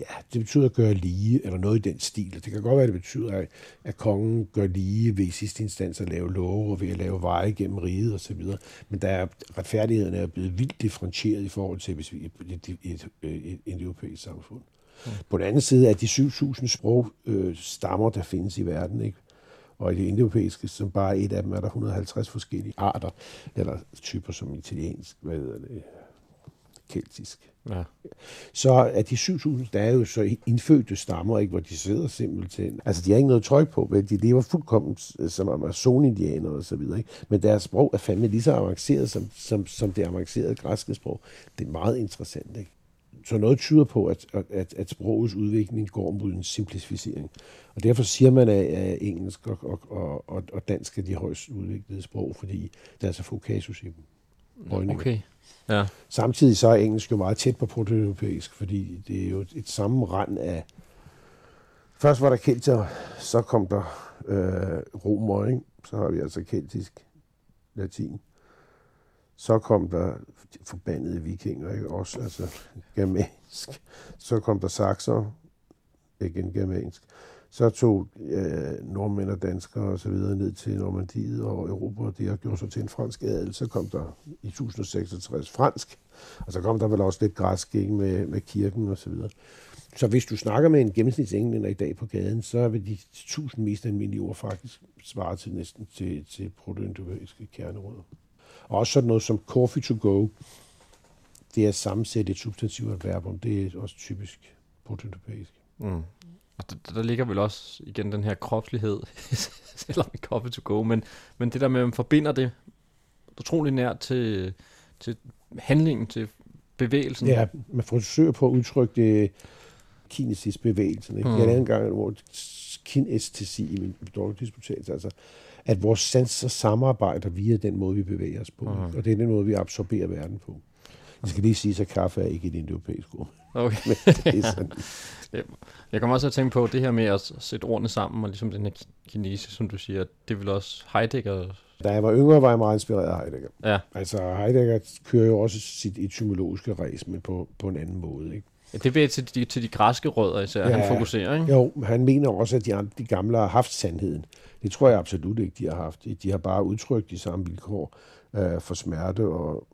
Ja, det betyder at gøre lige, eller noget i den stil. Det kan godt være, at det betyder, at, at kongen gør lige ved i sidste instans at lave love og ved at lave veje gennem riget osv. Men der er, retfærdigheden er blevet vildt differentieret i forhold til, hvis vi er et, et, et, et, et europæisk samfund. Mm. På den anden side er de 7.000 sprog øh, stammer, der findes i verden, ikke? og i det indoeuropæiske, som bare et af dem, er der 150 forskellige arter, eller typer som italiensk, hvad hedder det, keltisk. Ja. Så er de 7.000, der er jo så indfødte stammer, ikke, hvor de sidder simpelthen. Altså, de har ikke noget tryk på, men de lever fuldkommen som amazonindianere og så videre. Ikke? Men deres sprog er fandme lige så avanceret som, som, som det avancerede græske sprog. Det er meget interessant, ikke? Så noget tyder på, at, at, at sprogets udvikling går mod en simplificering. Og derfor siger man, at engelsk og, og, og, og dansk er de højst udviklede sprog, fordi der er så få kasus i dem. Okay. Ja. Samtidig så er engelsk jo meget tæt på protoeuropæisk, fordi det er jo et, et sammenrend af... Først var der kelter, så kom der øh, romer, ikke? så har vi altså keltisk, latin. Så kom der forbandede vikinger, ikke? også altså germansk. Så kom der sakser, igen germansk. Så tog øh, nordmænd og danskere og så videre ned til Normandiet og Europa, og det har gjort sig til en fransk adel. Så kom der i 1066 fransk, og så kom der vel også lidt græsk ikke, med, med kirken og så videre. Så hvis du snakker med en gennemsnitsenglænder i dag på gaden, så vil de tusind mest almindelige ord faktisk svare til næsten til, til protoindoeuropæiske kerneråder. Og også sådan noget som coffee to go, det er sammensæt et substantiv og et verbum, det er også typisk protoindoeuropæisk. Mm. Og der, der ligger vel også igen den her kropslighed, (laughs) selvom i coffee to go, men, men det der med, at man forbinder det utrolig nært til, til handlingen, til bevægelsen. Ja, man forsøger på at udtrykke det kinesisk bevægelsen. Ikke? Mm. Jeg lavede engang et ord, kinestesi i min doktorsdisputat, altså at vores sanser samarbejder via den måde, vi bevæger os på. Mm. Og det er den måde, vi absorberer verden på. Jeg skal lige sige, at kaffe er ikke et europæisk ord. Okay. (laughs) Men det er sådan. Jeg kommer også at tænke på det her med at sætte ordene sammen, og ligesom den her kinese, som du siger, det vil også Heidegger... Da jeg var yngre, var jeg meget inspireret af Heidegger. Ja. Altså Heidegger kører jo også sit etymologiske race, men på, på en anden måde. Ikke? Ja, det bliver til de, til de græske rødder især, ja, han fokuserer, ikke? Jo, han mener også, at de, de gamle har haft sandheden. Det tror jeg absolut ikke, de har haft. De har bare udtrykt de samme vilkår øh, for smerte og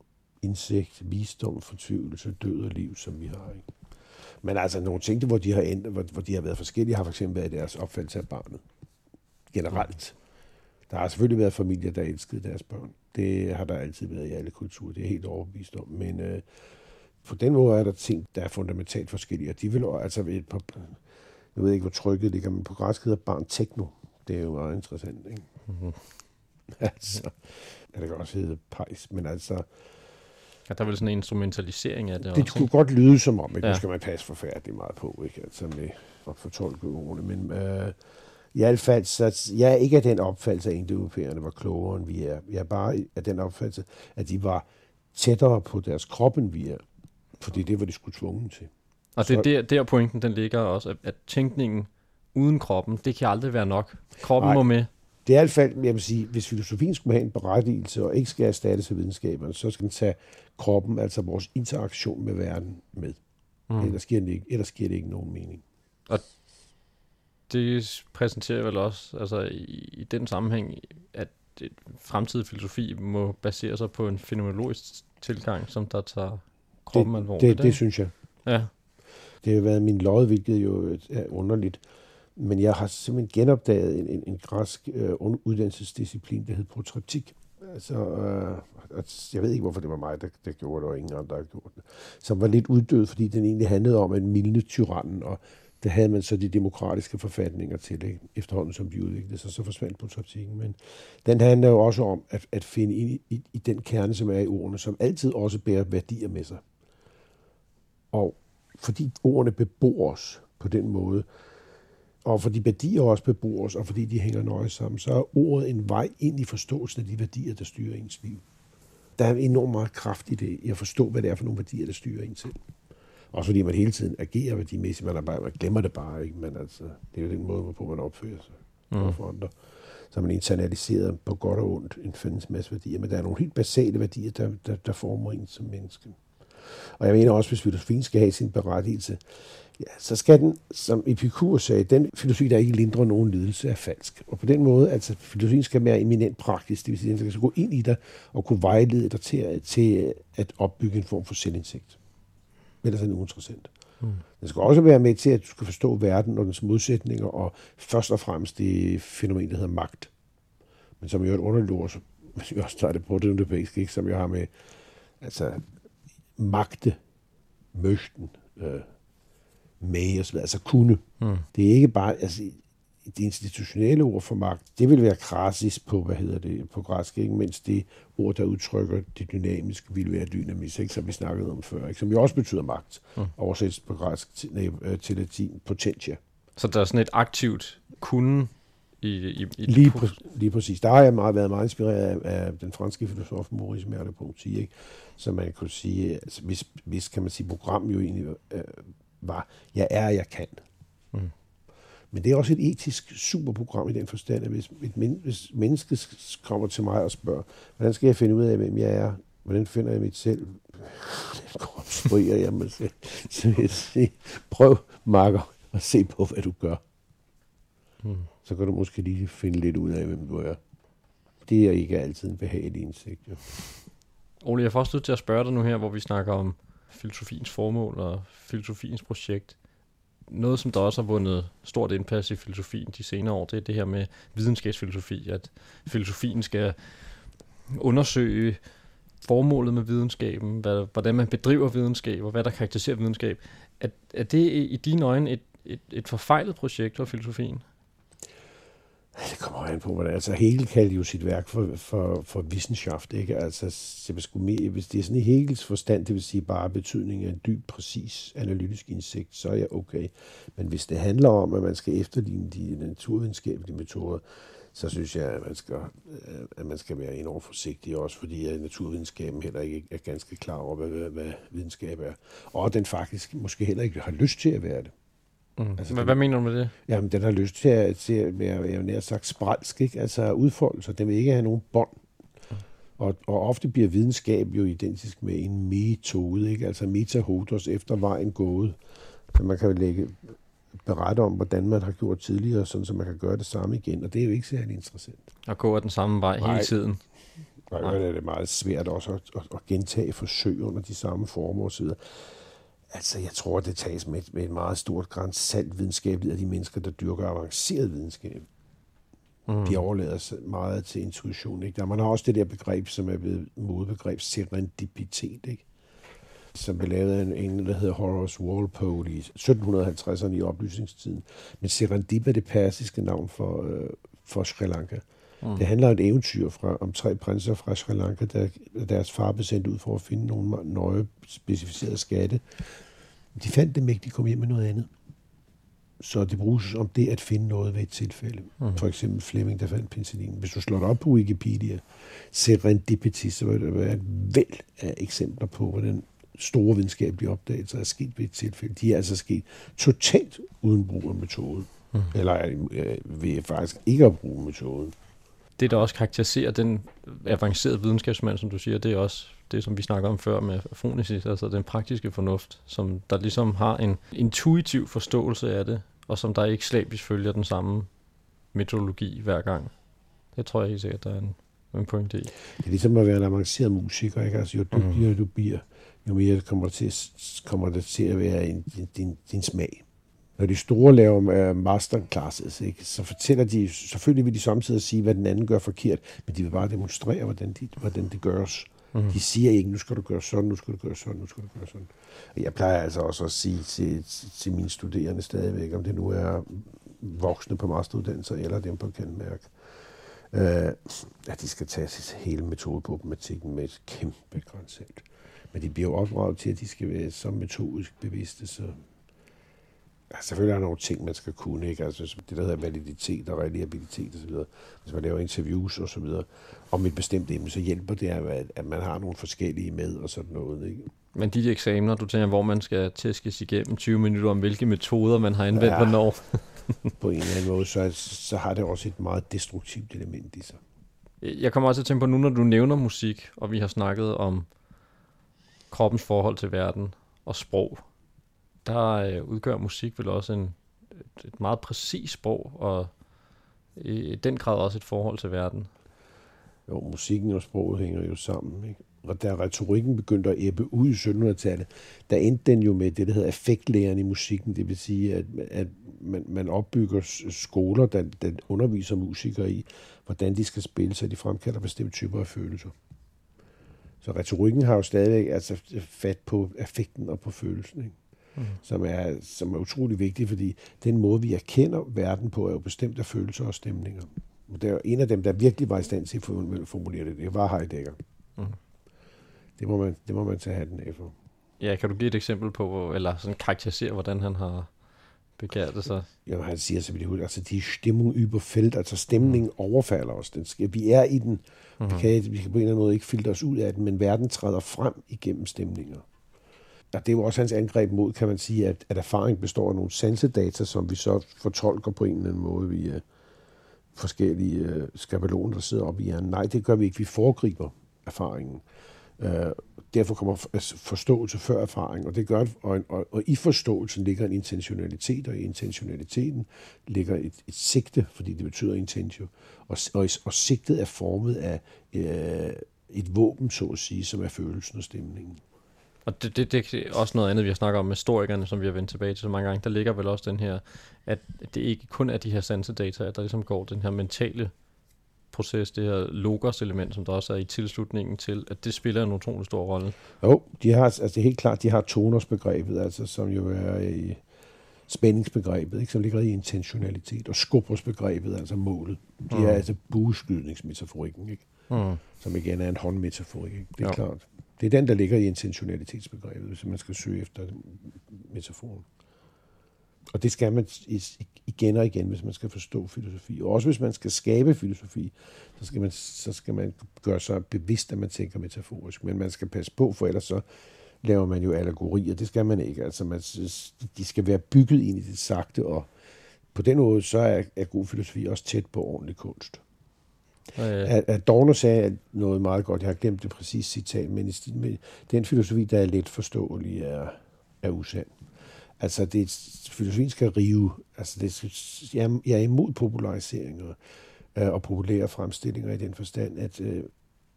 indsigt, visdom, fortvivlelse, død og liv, som vi har. Ikke? Men altså nogle ting, hvor de har, end, hvor, hvor de har været forskellige, har for eksempel været deres opfattelse af barnet. Generelt. Der har selvfølgelig været familier, der elskede deres børn. Det har der altid været i alle kulturer. Det er helt overbevist om. Men øh, på den måde er der ting, der er fundamentalt forskellige. Og de vil altså et par, jeg ved ikke, hvor trykket ligger, men på græsk hedder barn tekno. Det er jo meget interessant, ikke? Mm-hmm. (laughs) altså, ja, det kan også hedde pejs, men altså... Ja, der er vel sådan en instrumentalisering af det, det også, kunne godt lyde som om, ikke? Ja. nu skal man passe forfærdeligt meget på, ikke? Altså med at fortolke ordene, men øh, i hvert fald, så jeg er ikke af den opfattelse, at indoeuropæerne var klogere, end vi er. Jeg er bare af den opfattelse, at de var tættere på deres krop, end vi er. Fordi det var de skulle tvunget til. Og det er der, der pointen, den ligger også, at, at tænkningen uden kroppen, det kan aldrig være nok. Kroppen Nej. må med. Det er i hvert fald, jeg vil sige, hvis filosofien skulle have en berettigelse og ikke skal erstattes af videnskaberne, så skal den tage kroppen, altså vores interaktion med verden med. Mm. Ellers, giver den ikke, ellers giver det ikke nogen mening. Det præsenterer vel også altså, i, i den sammenhæng, at det, fremtidig filosofi må basere sig på en fenomenologisk tilgang, som der tager kroppen det, alvorligt. det, det ikke? synes jeg. ja. Det har været min lod, hvilket jo er underligt. Men jeg har simpelthen genopdaget en, en, en græsk øh, uddannelsesdisciplin, der hed protreptik. Altså, øh, jeg ved ikke, hvorfor det var mig, der, der gjorde det, og ingen andre, der gjorde det. Som var lidt uddød, fordi den egentlig handlede om en mildne tyrannen, og der havde man så de demokratiske forfatninger til ikke? efterhånden som de udviklede sig, så forsvandt protreptikken. Men den handler jo også om at, at finde ind i, i, i den kerne, som er i ordene, som altid også bærer værdier med sig. Og fordi ordene bebor os på den måde, og fordi værdier også bebor os, og fordi de hænger nøje sammen, så er ordet en vej ind i forståelsen af de værdier, der styrer ens liv. Der er enormt meget kraft i det, i at forstå, hvad det er for nogle værdier, der styrer en selv. Også fordi man hele tiden agerer værdimæssigt, man, er bare, man glemmer det bare, ikke? men altså, det er jo den måde, hvorpå man opfører sig mm. for andre. Så man internaliseret på godt og ondt en fælles masse værdier, men der er nogle helt basale værdier, der, der, der former en som menneske. Og jeg mener også, hvis filosofien skal have sin berettigelse, ja, så skal den, som Epikur sagde, den filosofi, der ikke lindrer nogen lidelse, er falsk. Og på den måde, altså filosofien skal være eminent praktisk, det vil sige, at den skal gå ind i dig og kunne vejlede dig til, til at opbygge en form for selvindsigt. Ellers er det uinteressant. Mm. Den skal også være med til, at du skal forstå verden og dens modsætninger, og først og fremmest det fænomen, der hedder magt. Men som jo er et ord, som hvis vi også tager det på det europæiske, ikke, som jeg har med altså, magte, møgten, øh, med og så altså kunne. Mm. Det er ikke bare, altså, det institutionelle ord for magt, det vil være krasis på, hvad hedder det, på græsk, ikke? mens det ord, der udtrykker det dynamiske, vil være dynamis, ikke? som vi snakkede om før, ikke? som jo også betyder magt, mm. oversættes på græsk til, nej, øh, til latin, potentia. Så der er sådan et aktivt kunne i, i, i Lige, på, lige præcis. Der har jeg meget, været meget inspireret af, af den franske filosof Maurice Merleau-Ponty? Så man kunne sige, altså, hvis, hvis kan man sige, program jo egentlig øh, var, jeg er, jeg kan. Mm. Men det er også et etisk superprogram i den forstand, at hvis et men, hvis menneske kommer til mig og spørger, hvordan skal jeg finde ud af, hvem jeg er? Hvordan finder jeg mit selv? (laughs) Konstruerer jeg mig selv? Så vil jeg sige, prøv, Marker, at se på, hvad du gør. Mm. Så kan du måske lige finde lidt ud af, hvem du er. Det er ikke altid en behagelig indsigt. Jo. Ole, jeg får også lyst til at spørge dig nu her, hvor vi snakker om filosofiens formål og filosofiens projekt. Noget, som der også har vundet stort indpas i filosofien de senere år, det er det her med videnskabsfilosofi, at filosofien skal undersøge formålet med videnskaben, hvad, hvordan man bedriver videnskab, og hvad der karakteriserer videnskab. Er, er det i dine øjne et, et, et forfejlet projekt for filosofien? Det kommer an på, hvordan altså Hegel kaldte jo sit værk for, for, for Wissenschaft, ikke? Altså, hvis, mere, hvis det er sådan i Hegels forstand, det vil sige bare betydning af en dyb, præcis analytisk indsigt, så er jeg okay. Men hvis det handler om, at man skal efterligne de naturvidenskabelige metoder, så synes jeg, at man skal, øh, at man skal være enormt forsigtig også, fordi at naturvidenskaben heller ikke er ganske klar over, hvad, hvad videnskab er. Og den faktisk måske heller ikke har lyst til at være det. Mm. Altså, hvad, den- hvad mener du med det? Jamen, den har lyst til at, til at være, jeg nær sagt, spralsk, ikke? altså udfolde sig. Den vil ikke have nogen bånd. Og, og ofte bliver videnskab jo identisk med en metode, ikke? altså metahodos efter vejen gået. Så man kan jo lægge berette om, hvordan man har gjort tidligere, sådan så man kan gøre det samme igen, og det er jo ikke særlig interessant. At gå den samme vej Nej. hele tiden. Og Nej. er det meget svært også at, at, at gentage forsøg under de samme former osv. Altså, jeg tror, det tages med, med et meget stort græns salt videnskabeligt af de mennesker, der dyrker avanceret videnskab. Mm. De overlader sig meget til intuition. Ikke? Der man har også det der begreb, som er blevet modebegreb, serendipitet, ikke? som blev lavet af en engel, der hedder Horace Walpole i 1750'erne i oplysningstiden. Men Serendip er det persiske navn for, øh, for Sri Lanka. Mm. Det handler om et eventyr fra, om tre prinser fra Sri Lanka, der deres far blev sendt ud for at finde nogle nøje specificerede skatte. De fandt dem ikke, de kom hjem med noget andet. Så det bruges om det at finde noget ved et tilfælde. Mm. For eksempel Fleming, der fandt penicillin. Hvis du slår det op på Wikipedia, serendipity, så vil der være et væld af eksempler på, hvordan store videnskabelige opdagelser er sket ved et tilfælde. De er altså sket totalt uden brug af metoden. Mm. Eller øh, ved faktisk ikke at bruge metoden. Det, der også karakteriserer den avancerede videnskabsmand, som du siger, det er også det, som vi snakker om før med fonesis, altså den praktiske fornuft, som der ligesom har en intuitiv forståelse af det, og som der ikke slavisk følger den samme metodologi hver gang. Det tror jeg helt sikkert, der er en, en pointe i. Det er ligesom at være en avanceret musiker, ikke? Altså, jo dygtigere mm. du bliver, jo mere kommer det til, kommer det til at være en, din, din, din smag. Når de store laver uh, masterclasses, ikke, så fortæller de, selvfølgelig vil de samtidig sige, hvad den anden gør forkert, men de vil bare demonstrere, hvordan, de, hvordan det gøres. Mm. De siger ikke, nu skal du gøre sådan, nu skal du gøre sådan, nu skal du gøre sådan. Jeg plejer altså også at sige til, til, til mine studerende stadigvæk, om det nu er voksne på masteruddannelser eller dem på kendmærk, øh, at de skal tage hele metode på problematikken med et kæmpe koncept. Men de bliver jo opdraget til, at de skal være så metodisk bevidste, så Ja, selvfølgelig er der nogle ting, man skal kunne, ikke? Altså det, der hedder validitet og reliabilitet osv. Hvis man laver interviews og så videre om et bestemt emne, så hjælper det, at, at man har nogle forskellige med og sådan noget, ikke? Men de eksamener, du tænker, hvor man skal tæskes igennem 20 minutter om, hvilke metoder man har anvendt, ja, hvornår? (laughs) på en eller anden måde, så, så har det også et meget destruktivt element i sig. Jeg kommer også til at tænke på, nu når du nævner musik, og vi har snakket om kroppens forhold til verden og sprog, der øh, udgør musik vel også en, et, et meget præcis sprog, og i den grad også et forhold til verden. Jo, musikken og sproget hænger jo sammen. Ikke? Og da retorikken begyndte at æbbe ud i 1700-tallet, der endte den jo med det, der hedder effektlæren i musikken. Det vil sige, at, at man, man opbygger skoler, der, der underviser musikere i, hvordan de skal spille, så de fremkalder bestemte typer af følelser. Så retorikken har jo stadigvæk altså, fat på effekten og på følelsen. Ikke? Mm. som, er, som er utrolig vigtig, fordi den måde, vi erkender verden på, er jo bestemt af følelser og stemninger. Og der er en af dem, der virkelig var i stand til at formulere det, det var Heidegger. Mm. Det, må man, det må man tage hatten af for. Ja, kan du give et eksempel på, eller sådan karakterisere, hvordan han har begæret det så? Ja, han siger så vidt altså de stemning überfällt, altså stemningen mm. overfalder os. Den skal, vi er i den, mm. vi, kan, vi kan på en eller anden måde ikke filtre os ud af den, men verden træder frem igennem stemninger og det er jo også hans angreb mod, kan man sige, at, at erfaring består af nogle sansedata, som vi så fortolker på en eller anden måde via forskellige øh, skabeloner, der sidder oppe i hjernen. Nej, det gør vi ikke. Vi foregriber erfaringen. Øh, derfor kommer altså forståelse før erfaring, og det gør, og, og, og i forståelsen ligger en intentionalitet, og i intentionaliteten ligger et, et sigte, fordi det betyder intentio, og, og, og sigtet er formet af øh, et våben, så at sige, som er følelsen og stemningen. Og det, det, det er også noget andet, vi har snakket om med historikerne, som vi har vendt tilbage til så mange gange. Der ligger vel også den her, at det ikke kun er de her sansedata, at der ligesom går den her mentale proces, det her logos-element, som der også er i tilslutningen til, at det spiller en utrolig stor rolle. Jo, de har, altså helt klart, de har toners-begrebet, altså, som jo er i spændingsbegrebet, ikke, som ligger i intentionalitet, og skubbersbegrebet, altså målet. De mm. er altså bueskydningsmetaforikken, ikke? Mm. som igen er en håndmetaforik. Ikke? Det er jo. klart. Det er den, der ligger i intentionalitetsbegrebet, hvis man skal søge efter metaforen. Og det skal man igen og igen, hvis man skal forstå filosofi. Og også hvis man skal skabe filosofi, så skal man, så skal man gøre sig bevidst, at man tænker metaforisk. Men man skal passe på, for ellers så laver man jo allegorier. Det skal man ikke. Altså man, de skal være bygget ind i det sagte, og på den måde så er, er god filosofi også tæt på ordentlig kunst. At, at Dorner sagde noget meget godt, jeg har glemt det præcise citat, men i, den filosofi, der er let forståelig, er, er usand. Altså, det, filosofien skal rive. Altså, det, jeg, jeg er imod populariseringer øh, og populære fremstillinger i den forstand, at øh,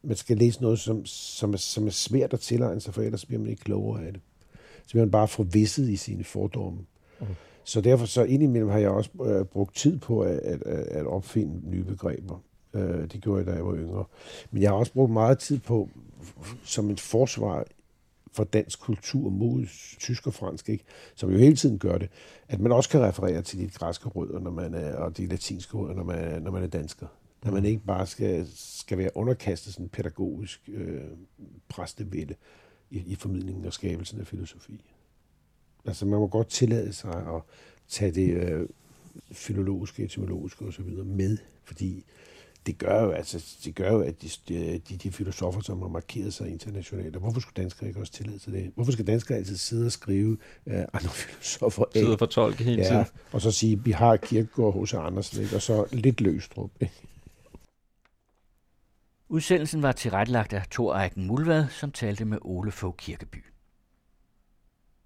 man skal læse noget, som, som, er, som er svært at tilegne sig, for ellers bliver man ikke klogere af det. Så bliver man bare forvisset i sine fordomme. Mm. Så derfor så indimellem har jeg også øh, brugt tid på at, at, at opfinde nye begreber. Øh, det gjorde jeg, da jeg var yngre. Men jeg har også brugt meget tid på, som et forsvar for dansk kultur mod tysk og fransk, ikke? som jo hele tiden gør det, at man også kan referere til de græske rødder når man er, og de latinske rødder, når man er, når man er dansker. At man ikke bare skal, skal være underkastet sådan en pædagogisk øh, præstevælde i, i formidlingen og skabelsen af filosofi. Altså man må godt tillade sig at tage det øh, filologiske, etymologiske osv. med, fordi det gør jo, altså, det gør jo at de, de, de filosofer, som har markeret sig internationalt, og hvorfor skulle danskere ikke også tillade til det? Hvorfor skal danskere altid sidde og skrive uh, andre (laughs) filosofer af? Sidde og fortolke hele ja, tiden. og så sige, vi har Kierkegaard hos Andersen, ikke? og så lidt løstrup. Ikke? Udsendelsen var tilrettelagt af Thor Eiken Mulvad, som talte med Ole Fogh Kirkeby.